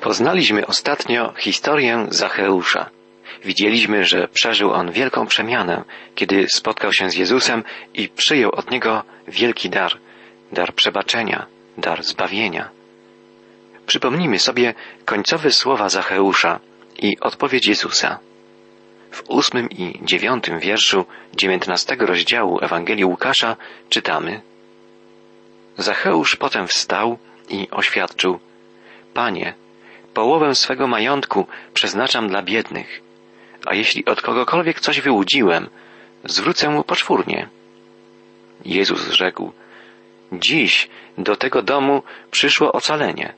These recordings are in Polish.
Poznaliśmy ostatnio historię Zacheusza. Widzieliśmy, że przeżył on wielką przemianę, kiedy spotkał się z Jezusem i przyjął od Niego wielki dar, dar przebaczenia, dar zbawienia. Przypomnijmy sobie końcowe słowa Zacheusza i odpowiedź Jezusa. W ósmym i dziewiątym wierszu dziewiętnastego rozdziału Ewangelii Łukasza czytamy Zacheusz potem wstał i oświadczył Panie, połowę swego majątku przeznaczam dla biednych, a jeśli od kogokolwiek coś wyłudziłem, zwrócę mu poczwórnie. Jezus rzekł, Dziś do tego domu przyszło ocalenie.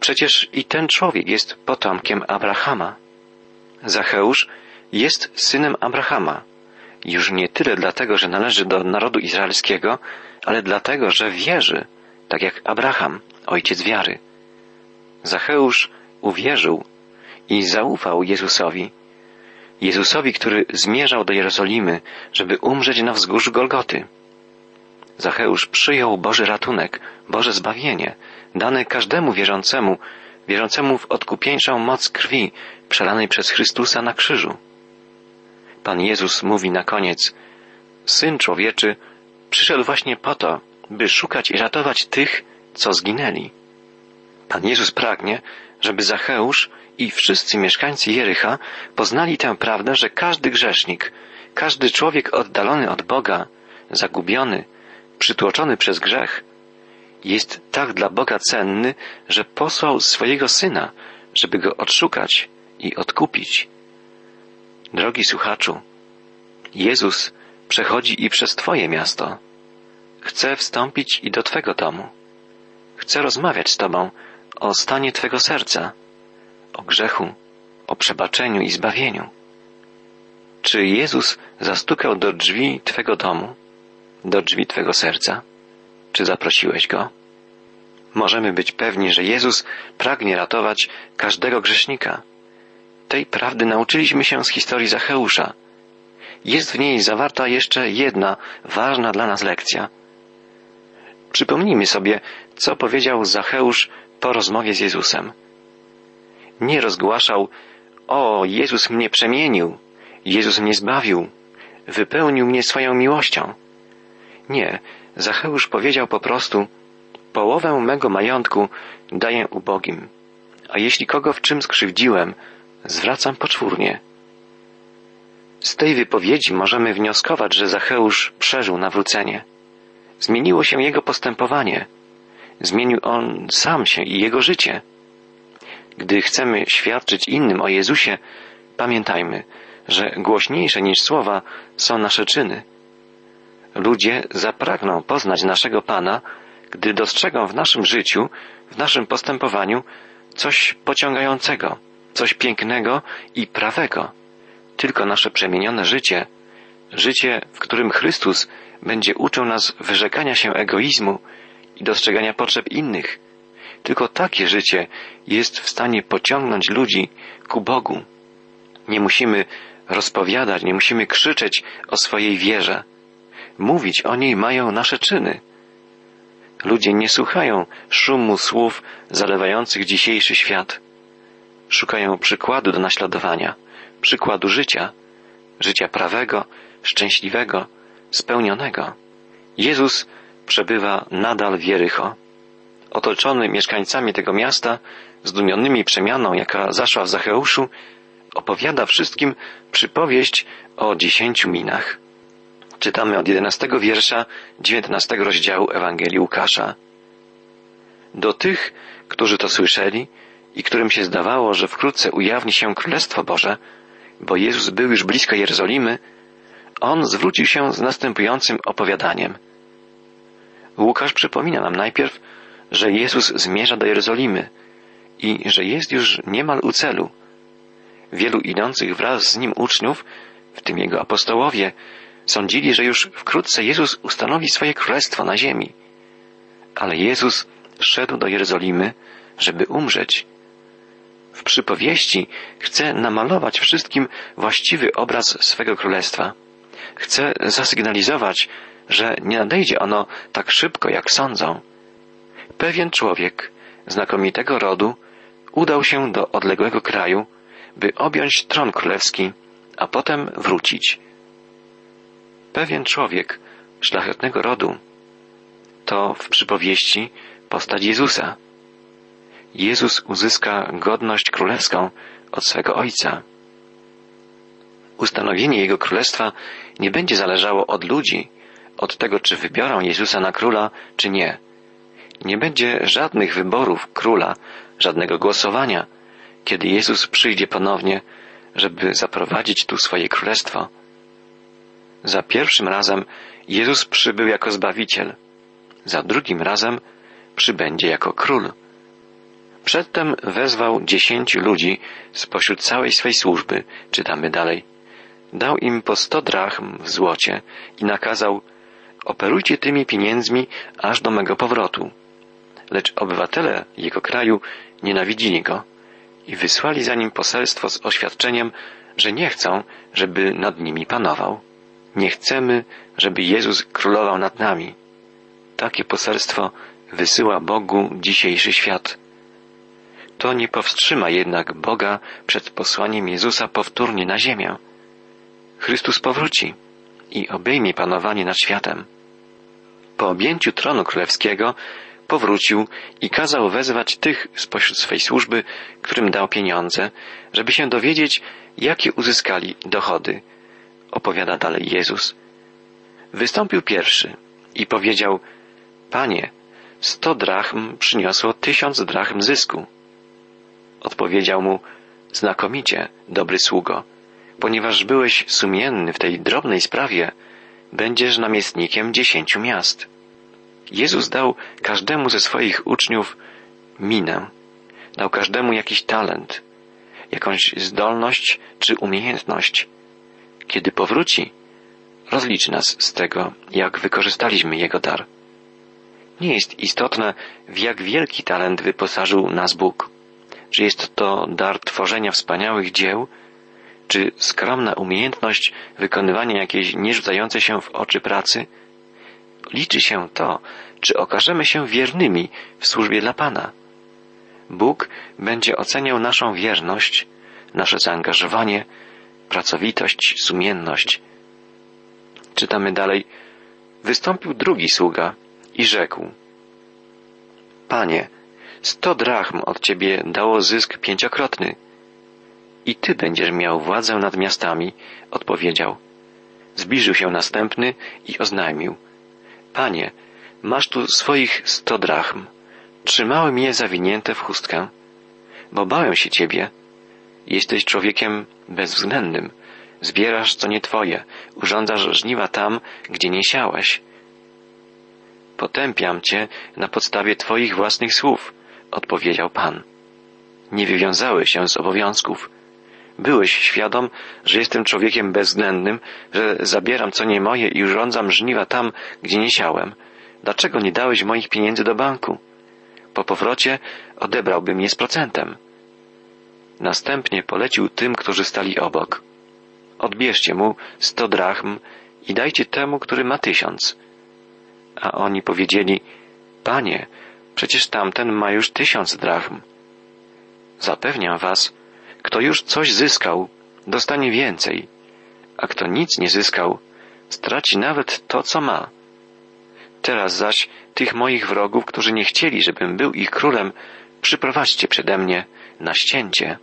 Przecież i ten człowiek jest potomkiem Abrahama. Zacheusz jest synem Abrahama. Już nie tyle dlatego, że należy do narodu izraelskiego, ale dlatego, że wierzy, tak jak Abraham, ojciec wiary. Zacheusz uwierzył i zaufał Jezusowi. Jezusowi, który zmierzał do Jerozolimy, żeby umrzeć na wzgórzu Golgoty. Zacheusz przyjął Boży ratunek, Boże zbawienie, dane każdemu wierzącemu, wierzącemu w odkupieńczą moc krwi przelanej przez Chrystusa na krzyżu. Pan Jezus mówi na koniec, Syn człowieczy przyszedł właśnie po to, by szukać i ratować tych, co zginęli. Pan Jezus pragnie, żeby Zacheusz i wszyscy mieszkańcy Jericha poznali tę prawdę, że każdy grzesznik, każdy człowiek oddalony od Boga, zagubiony, przytłoczony przez grzech, jest tak dla Boga cenny, że posłał swojego Syna, żeby go odszukać i odkupić. Drogi słuchaczu, Jezus przechodzi i przez Twoje miasto. Chce wstąpić i do Twego domu. Chce rozmawiać z Tobą o stanie Twego serca, o grzechu, o przebaczeniu i zbawieniu. Czy Jezus zastukał do drzwi Twego domu, do drzwi Twego serca? Czy zaprosiłeś Go? Możemy być pewni, że Jezus pragnie ratować każdego grzesznika. Tej prawdy nauczyliśmy się z historii Zacheusza. Jest w niej zawarta jeszcze jedna ważna dla nas lekcja. Przypomnijmy sobie, co powiedział Zacheusz po rozmowie z Jezusem. Nie rozgłaszał, o, Jezus mnie przemienił, Jezus mnie zbawił, wypełnił mnie swoją miłością. Nie, Zacheusz powiedział po prostu, połowę mego majątku daję ubogim, a jeśli kogo w czym skrzywdziłem, zwracam poczwórnie. Z tej wypowiedzi możemy wnioskować, że Zacheusz przeżył nawrócenie. Zmieniło się jego postępowanie. Zmienił on sam się i jego życie. Gdy chcemy świadczyć innym o Jezusie, pamiętajmy, że głośniejsze niż słowa są nasze czyny. Ludzie zapragną poznać naszego Pana, gdy dostrzegą w naszym życiu, w naszym postępowaniu coś pociągającego, coś pięknego i prawego. Tylko nasze przemienione życie, życie, w którym Chrystus będzie uczył nas wyrzekania się egoizmu i dostrzegania potrzeb innych, tylko takie życie jest w stanie pociągnąć ludzi ku Bogu. Nie musimy rozpowiadać, nie musimy krzyczeć o swojej wierze. Mówić o niej mają nasze czyny. Ludzie nie słuchają szumu słów zalewających dzisiejszy świat. Szukają przykładu do naśladowania, przykładu życia, życia prawego, szczęśliwego, spełnionego. Jezus przebywa nadal w Jericho. Otoczony mieszkańcami tego miasta, zdumionymi przemianą, jaka zaszła w Zacheuszu, opowiada wszystkim przypowieść o dziesięciu minach. Czytamy od jedenastego wiersza dziewiętnastego rozdziału Ewangelii Łukasza. Do tych, którzy to słyszeli i którym się zdawało, że wkrótce ujawni się Królestwo Boże, bo Jezus był już blisko Jerozolimy, on zwrócił się z następującym opowiadaniem. Łukasz przypomina nam najpierw, że Jezus zmierza do Jerozolimy i że jest już niemal u celu. Wielu idących wraz z nim uczniów, w tym jego apostołowie, sądzili, że już wkrótce Jezus ustanowi swoje królestwo na ziemi. Ale Jezus szedł do Jerozolimy, żeby umrzeć. W przypowieści chce namalować wszystkim właściwy obraz swego królestwa. Chce zasygnalizować, że nie nadejdzie ono tak szybko, jak sądzą. Pewien człowiek znakomitego rodu udał się do odległego kraju, by objąć tron królewski, a potem wrócić. Pewien człowiek szlachetnego rodu to w przypowieści postać Jezusa. Jezus uzyska godność królewską od swego Ojca. Ustanowienie Jego Królestwa nie będzie zależało od ludzi, od tego, czy wybiorą Jezusa na króla, czy nie. Nie będzie żadnych wyborów króla, żadnego głosowania, kiedy Jezus przyjdzie ponownie, żeby zaprowadzić tu swoje królestwo. Za pierwszym razem Jezus przybył jako Zbawiciel, za drugim razem przybędzie jako Król. Przedtem wezwał dziesięciu ludzi spośród całej swej służby, czytamy dalej. Dał im po sto drachm w złocie i nakazał operujcie tymi pieniędzmi aż do mego powrotu. Lecz obywatele jego kraju nienawidzili go i wysłali za nim poselstwo z oświadczeniem, że nie chcą, żeby nad nimi panował. Nie chcemy, żeby Jezus królował nad nami. Takie poselstwo wysyła Bogu dzisiejszy świat. To nie powstrzyma jednak Boga przed posłaniem Jezusa powtórnie na ziemię. Chrystus powróci i obejmie panowanie nad światem. Po objęciu tronu królewskiego powrócił i kazał wezwać tych spośród swej służby, którym dał pieniądze, żeby się dowiedzieć, jakie uzyskali dochody. Opowiada dalej Jezus. Wystąpił pierwszy i powiedział, Panie, sto drachm przyniosło tysiąc drachm zysku. Odpowiedział mu, znakomicie, dobry sługo, ponieważ byłeś sumienny w tej drobnej sprawie, będziesz namiestnikiem dziesięciu miast. Jezus dał każdemu ze swoich uczniów minę, dał każdemu jakiś talent, jakąś zdolność czy umiejętność. Kiedy powróci, rozliczy nas z tego, jak wykorzystaliśmy Jego dar. Nie jest istotne, w jak wielki talent wyposażył nas Bóg. Czy jest to dar tworzenia wspaniałych dzieł, czy skromna umiejętność wykonywania jakiejś nierzucającej się w oczy pracy? Liczy się to, czy okażemy się wiernymi w służbie dla Pana. Bóg będzie oceniał naszą wierność, nasze zaangażowanie, pracowitość, sumienność. Czytamy dalej. Wystąpił drugi sługa i rzekł: Panie, sto drachm od ciebie dało zysk pięciokrotny. I ty będziesz miał władzę nad miastami, odpowiedział. Zbliżył się następny i oznajmił. Panie, masz tu swoich sto drachm. Trzymałem je zawinięte w chustkę, bo bałem się ciebie. Jesteś człowiekiem bezwzględnym. Zbierasz, co nie twoje, urządzasz żniwa tam, gdzie nie siałeś. Potępiam cię na podstawie twoich własnych słów, odpowiedział Pan. Nie wywiązałeś się z obowiązków. Byłeś świadom, że jestem człowiekiem bezwzględnym, że zabieram co nie moje i urządzam żniwa tam, gdzie nie siałem. Dlaczego nie dałeś moich pieniędzy do banku? Po powrocie odebrałbym je z procentem. Następnie polecił tym, którzy stali obok. Odbierzcie mu sto drachm i dajcie temu, który ma tysiąc. A oni powiedzieli, Panie, przecież tamten ma już tysiąc drachm. Zapewniam was, kto już coś zyskał, dostanie więcej, a kto nic nie zyskał, straci nawet to, co ma. Teraz zaś tych moich wrogów, którzy nie chcieli, żebym był ich królem, przyprowadźcie przede mnie na ścięcie.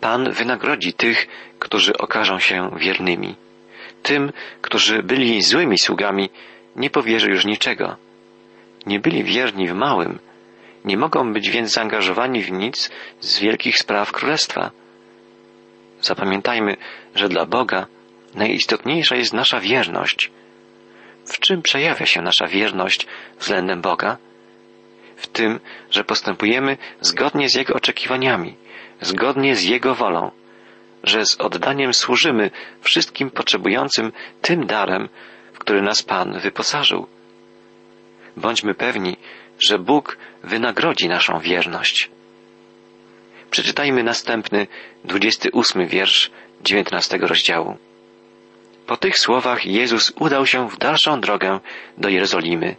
Pan wynagrodzi tych, którzy okażą się wiernymi. Tym, którzy byli złymi sługami, nie powierzy już niczego. Nie byli wierni w małym, nie mogą być więc zaangażowani w nic z wielkich spraw królestwa. Zapamiętajmy, że dla Boga najistotniejsza jest nasza wierność. W czym przejawia się nasza wierność względem Boga? W tym, że postępujemy zgodnie z Jego oczekiwaniami, zgodnie z Jego wolą, że z oddaniem służymy wszystkim potrzebującym tym darem, w który nas Pan wyposażył. Bądźmy pewni, że Bóg wynagrodzi naszą wierność. Przeczytajmy następny, dwudziesty ósmy wiersz dziewiętnastego rozdziału. Po tych słowach Jezus udał się w dalszą drogę do Jerozolimy.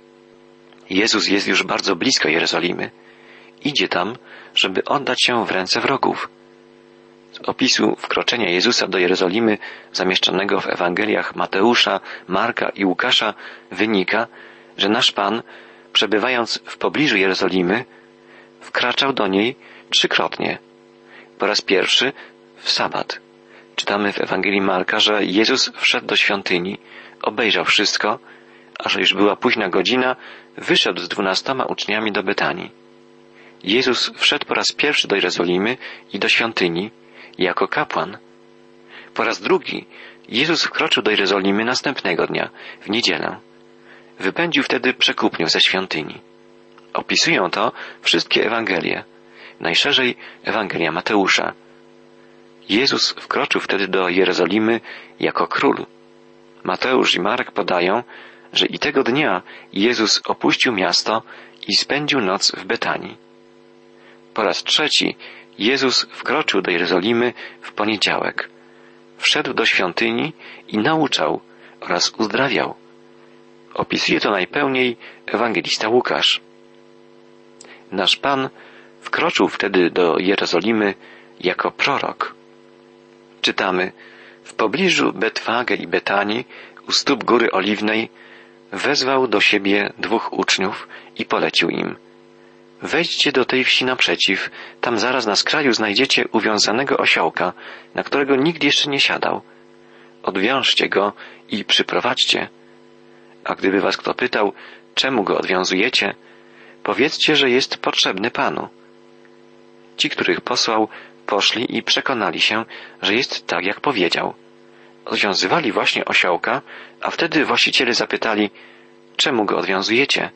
Jezus jest już bardzo blisko Jerozolimy idzie tam, żeby oddać się w ręce wrogów. Z opisu wkroczenia Jezusa do Jerozolimy, zamieszczonego w Ewangeliach Mateusza, Marka i Łukasza, wynika, że nasz Pan, przebywając w pobliżu Jerozolimy, wkraczał do niej trzykrotnie. Po raz pierwszy w sabat. Czytamy w Ewangelii Marka, że Jezus wszedł do świątyni, obejrzał wszystko, a że już była późna godzina, wyszedł z dwunastoma uczniami do Betanii. Jezus wszedł po raz pierwszy do Jerozolimy i do świątyni jako kapłan. Po raz drugi Jezus wkroczył do Jerozolimy następnego dnia, w niedzielę. Wypędził wtedy przekupniów ze świątyni. Opisują to wszystkie Ewangelie, najszerzej Ewangelia Mateusza. Jezus wkroczył wtedy do Jerozolimy jako król. Mateusz i Marek podają, że i tego dnia Jezus opuścił miasto i spędził noc w Betanii. Po raz trzeci Jezus wkroczył do Jerozolimy w poniedziałek. Wszedł do świątyni i nauczał oraz uzdrawiał. Opisuje to najpełniej ewangelista Łukasz. Nasz Pan wkroczył wtedy do Jerozolimy jako prorok. Czytamy, w pobliżu Betwage i Betanii, u stóp Góry Oliwnej, wezwał do siebie dwóch uczniów i polecił im. Wejdźcie do tej wsi naprzeciw, tam zaraz na skraju znajdziecie uwiązanego osiołka, na którego nikt jeszcze nie siadał. Odwiążcie go i przyprowadźcie. A gdyby was kto pytał, czemu go odwiązujecie, powiedzcie, że jest potrzebny Panu. Ci, których posłał, poszli i przekonali się, że jest tak, jak powiedział. Odwiązywali właśnie osiołka, a wtedy właściciele zapytali, czemu go odwiązujecie?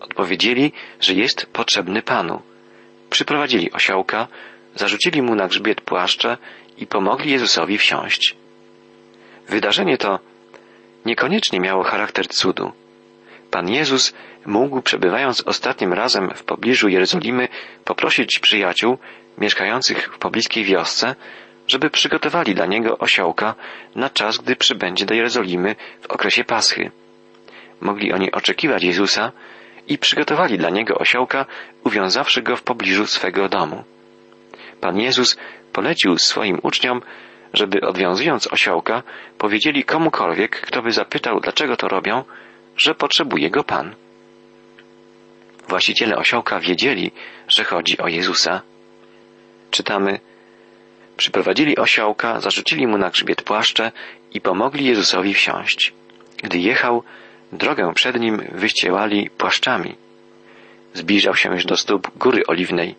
Odpowiedzieli, że jest potrzebny Panu. Przyprowadzili osiołka, zarzucili mu na grzbiet płaszcze i pomogli Jezusowi wsiąść. Wydarzenie to niekoniecznie miało charakter cudu. Pan Jezus mógł, przebywając ostatnim razem w pobliżu Jerozolimy, poprosić przyjaciół mieszkających w pobliskiej wiosce, żeby przygotowali dla niego osiołka na czas, gdy przybędzie do Jerozolimy w okresie Paschy. Mogli oni oczekiwać Jezusa i przygotowali dla niego osiołka, uwiązawszy go w pobliżu swego domu. Pan Jezus polecił swoim uczniom, żeby odwiązując osiołka, powiedzieli komukolwiek, kto by zapytał, dlaczego to robią, że potrzebuje go Pan. Właściciele osiołka wiedzieli, że chodzi o Jezusa. Czytamy, przyprowadzili osiołka, zarzucili mu na grzbiet płaszcze i pomogli Jezusowi wsiąść. Gdy jechał, drogę przed nim wyściełali płaszczami. Zbliżał się już do stóp góry oliwnej.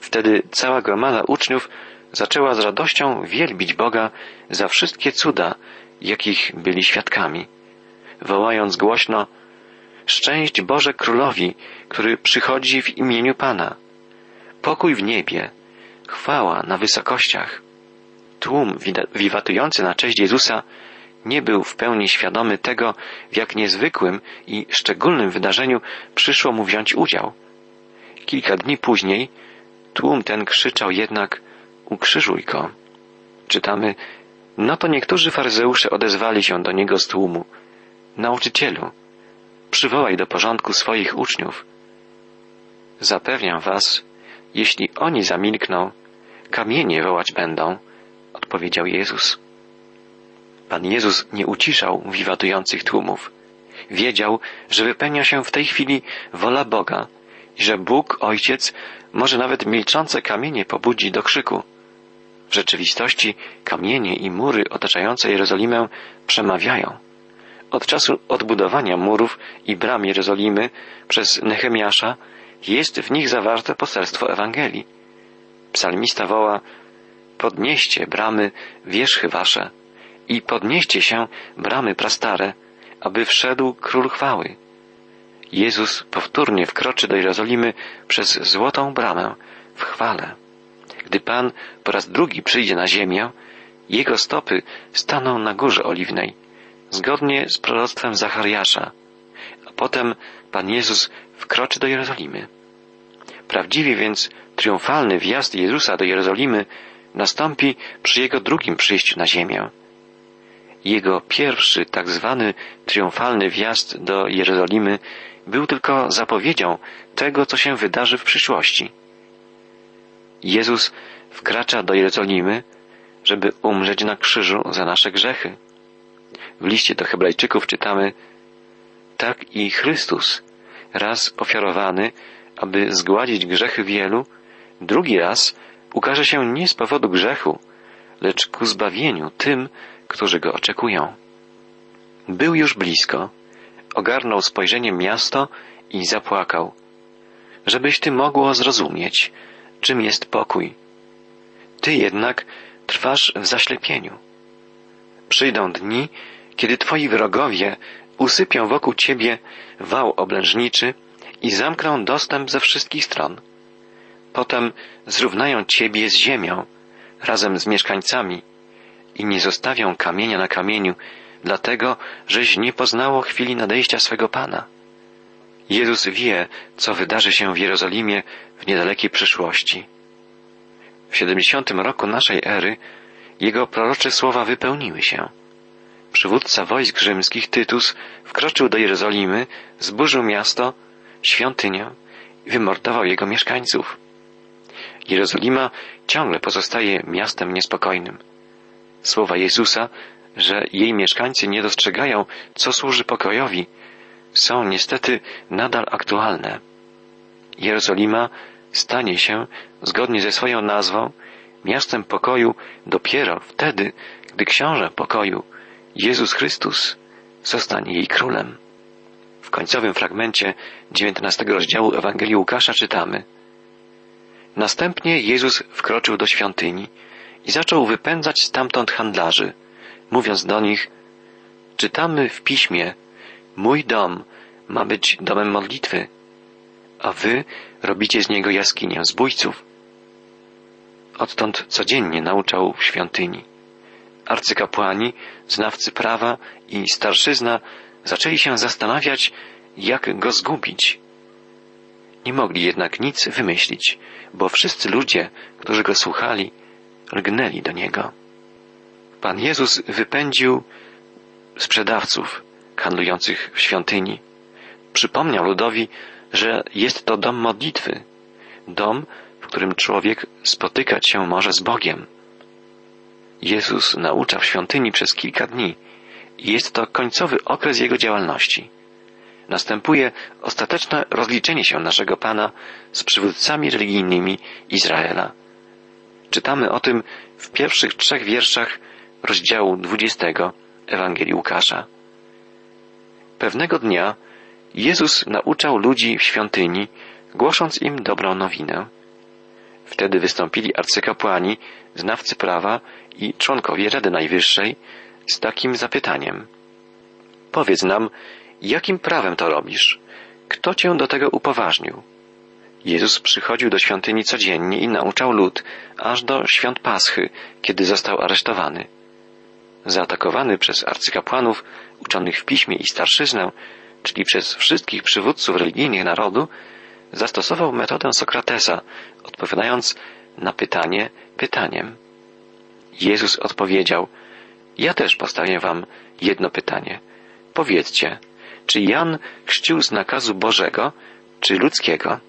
Wtedy cała gromada uczniów zaczęła z radością wielbić Boga za wszystkie cuda, jakich byli świadkami, wołając głośno Szczęść Boże Królowi, który przychodzi w imieniu Pana. Pokój w niebie, chwała na wysokościach. Tłum wiwatujący na cześć Jezusa nie był w pełni świadomy tego, w jak niezwykłym i szczególnym wydarzeniu przyszło mu wziąć udział. Kilka dni później tłum ten krzyczał jednak ukrzyżuj go. Czytamy, no to niektórzy faryzeusze odezwali się do niego z tłumu. Nauczycielu, przywołaj do porządku swoich uczniów. Zapewniam was, jeśli oni zamilkną, kamienie wołać będą, odpowiedział Jezus. Pan Jezus nie uciszał wiwatujących tłumów. Wiedział, że wypełnia się w tej chwili wola Boga i że Bóg, Ojciec, może nawet milczące kamienie pobudzi do krzyku. W rzeczywistości kamienie i mury otaczające Jerozolimę przemawiają. Od czasu odbudowania murów i bram Jerozolimy przez Nehemiasza jest w nich zawarte poselstwo Ewangelii. Psalmista woła Podnieście bramy wierzchy wasze i podnieście się bramy prastare, aby wszedł król chwały. Jezus powtórnie wkroczy do Jerozolimy przez złotą bramę w chwale. Gdy Pan po raz drugi przyjdzie na ziemię, jego stopy staną na górze oliwnej, zgodnie z proroctwem Zachariasza, a potem Pan Jezus wkroczy do Jerozolimy. Prawdziwie więc triumfalny wjazd Jezusa do Jerozolimy nastąpi przy Jego drugim przyjściu na ziemię. Jego pierwszy tak zwany triumfalny wjazd do Jerozolimy był tylko zapowiedzią tego, co się wydarzy w przyszłości. Jezus wkracza do Jerozolimy, żeby umrzeć na krzyżu za nasze grzechy. W liście do Hebrajczyków czytamy tak i Chrystus, raz ofiarowany, aby zgładzić grzechy wielu, drugi raz ukaże się nie z powodu grzechu, lecz ku zbawieniu tym, którzy go oczekują. Był już blisko, ogarnął spojrzeniem miasto i zapłakał, żebyś ty mogło zrozumieć, czym jest pokój. Ty jednak trwasz w zaślepieniu. Przyjdą dni, kiedy twoi wrogowie usypią wokół ciebie wał oblężniczy i zamkną dostęp ze wszystkich stron. Potem zrównają ciebie z ziemią razem z mieszkańcami i nie zostawią kamienia na kamieniu, dlatego żeś nie poznało chwili nadejścia swego Pana. Jezus wie, co wydarzy się w Jerozolimie w niedalekiej przyszłości. W siedemdziesiątym roku naszej ery jego prorocze słowa wypełniły się. Przywódca wojsk rzymskich Tytus wkroczył do Jerozolimy, zburzył miasto, świątynię i wymordował jego mieszkańców. Jerozolima ciągle pozostaje miastem niespokojnym. Słowa Jezusa, że jej mieszkańcy nie dostrzegają, co służy pokojowi, są niestety nadal aktualne. Jerozolima stanie się, zgodnie ze swoją nazwą, miastem pokoju dopiero wtedy, gdy książę pokoju, Jezus Chrystus, zostanie jej królem. W końcowym fragmencie dziewiętnastego rozdziału Ewangelii Łukasza czytamy Następnie Jezus wkroczył do świątyni i zaczął wypędzać stamtąd handlarzy, mówiąc do nich Czytamy w piśmie Mój dom ma być domem modlitwy, a wy robicie z niego jaskinię zbójców. Odtąd codziennie nauczał w świątyni. Arcykapłani, znawcy prawa i starszyzna zaczęli się zastanawiać, jak go zgubić. Nie mogli jednak nic wymyślić, bo wszyscy ludzie, którzy go słuchali, lgnęli do niego. Pan Jezus wypędził sprzedawców handlujących w świątyni. Przypomniał ludowi, że jest to dom modlitwy, dom, w którym człowiek spotykać się może z Bogiem. Jezus naucza w świątyni przez kilka dni i jest to końcowy okres jego działalności. Następuje ostateczne rozliczenie się naszego Pana z przywódcami religijnymi Izraela. Czytamy o tym w pierwszych trzech wierszach rozdziału dwudziestego Ewangelii Łukasza. Pewnego dnia Jezus nauczał ludzi w świątyni, głosząc im dobrą nowinę. Wtedy wystąpili arcykapłani, znawcy prawa i członkowie Rady Najwyższej z takim zapytaniem. Powiedz nam, jakim prawem to robisz? Kto cię do tego upoważnił? Jezus przychodził do świątyni codziennie i nauczał lud, aż do świąt Paschy, kiedy został aresztowany. Zaatakowany przez arcykapłanów, uczonych w piśmie i starszyznę, czyli przez wszystkich przywódców religijnych narodu, zastosował metodę Sokratesa, odpowiadając na pytanie pytaniem. Jezus odpowiedział, ja też postawię wam jedno pytanie. Powiedzcie, czy Jan chrzcił z nakazu Bożego, czy ludzkiego?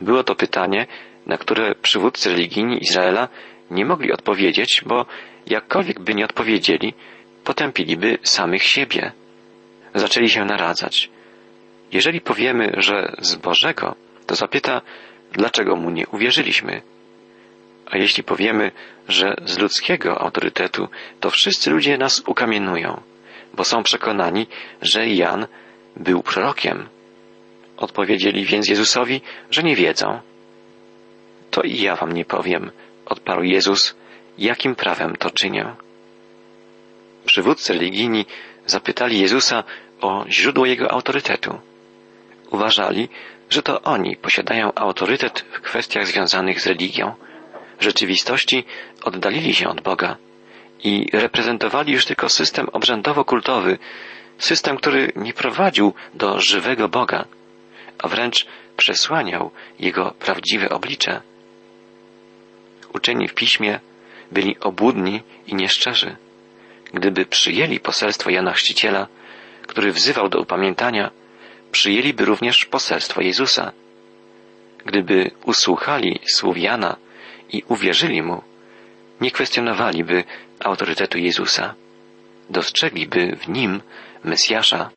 Było to pytanie, na które przywódcy religijni Izraela nie mogli odpowiedzieć, bo jakkolwiek by nie odpowiedzieli, potępiliby samych siebie. Zaczęli się naradzać. Jeżeli powiemy, że z Bożego, to zapyta, dlaczego mu nie uwierzyliśmy. A jeśli powiemy, że z ludzkiego autorytetu, to wszyscy ludzie nas ukamienują, bo są przekonani, że Jan był prorokiem. Odpowiedzieli więc Jezusowi, że nie wiedzą. To i ja wam nie powiem, odparł Jezus, jakim prawem to czynię. Przywódcy religijni zapytali Jezusa o źródło jego autorytetu. Uważali, że to oni posiadają autorytet w kwestiach związanych z religią. W rzeczywistości oddalili się od Boga i reprezentowali już tylko system obrzędowo-kultowy, system, który nie prowadził do żywego Boga, a wręcz przesłaniał jego prawdziwe oblicze. Uczeni w piśmie byli obłudni i nieszczerzy. Gdyby przyjęli poselstwo Jana Chrzciciela, który wzywał do upamiętania, przyjęliby również poselstwo Jezusa. Gdyby usłuchali słów Jana i uwierzyli mu, nie kwestionowaliby autorytetu Jezusa. Dostrzegliby w nim Mesjasza.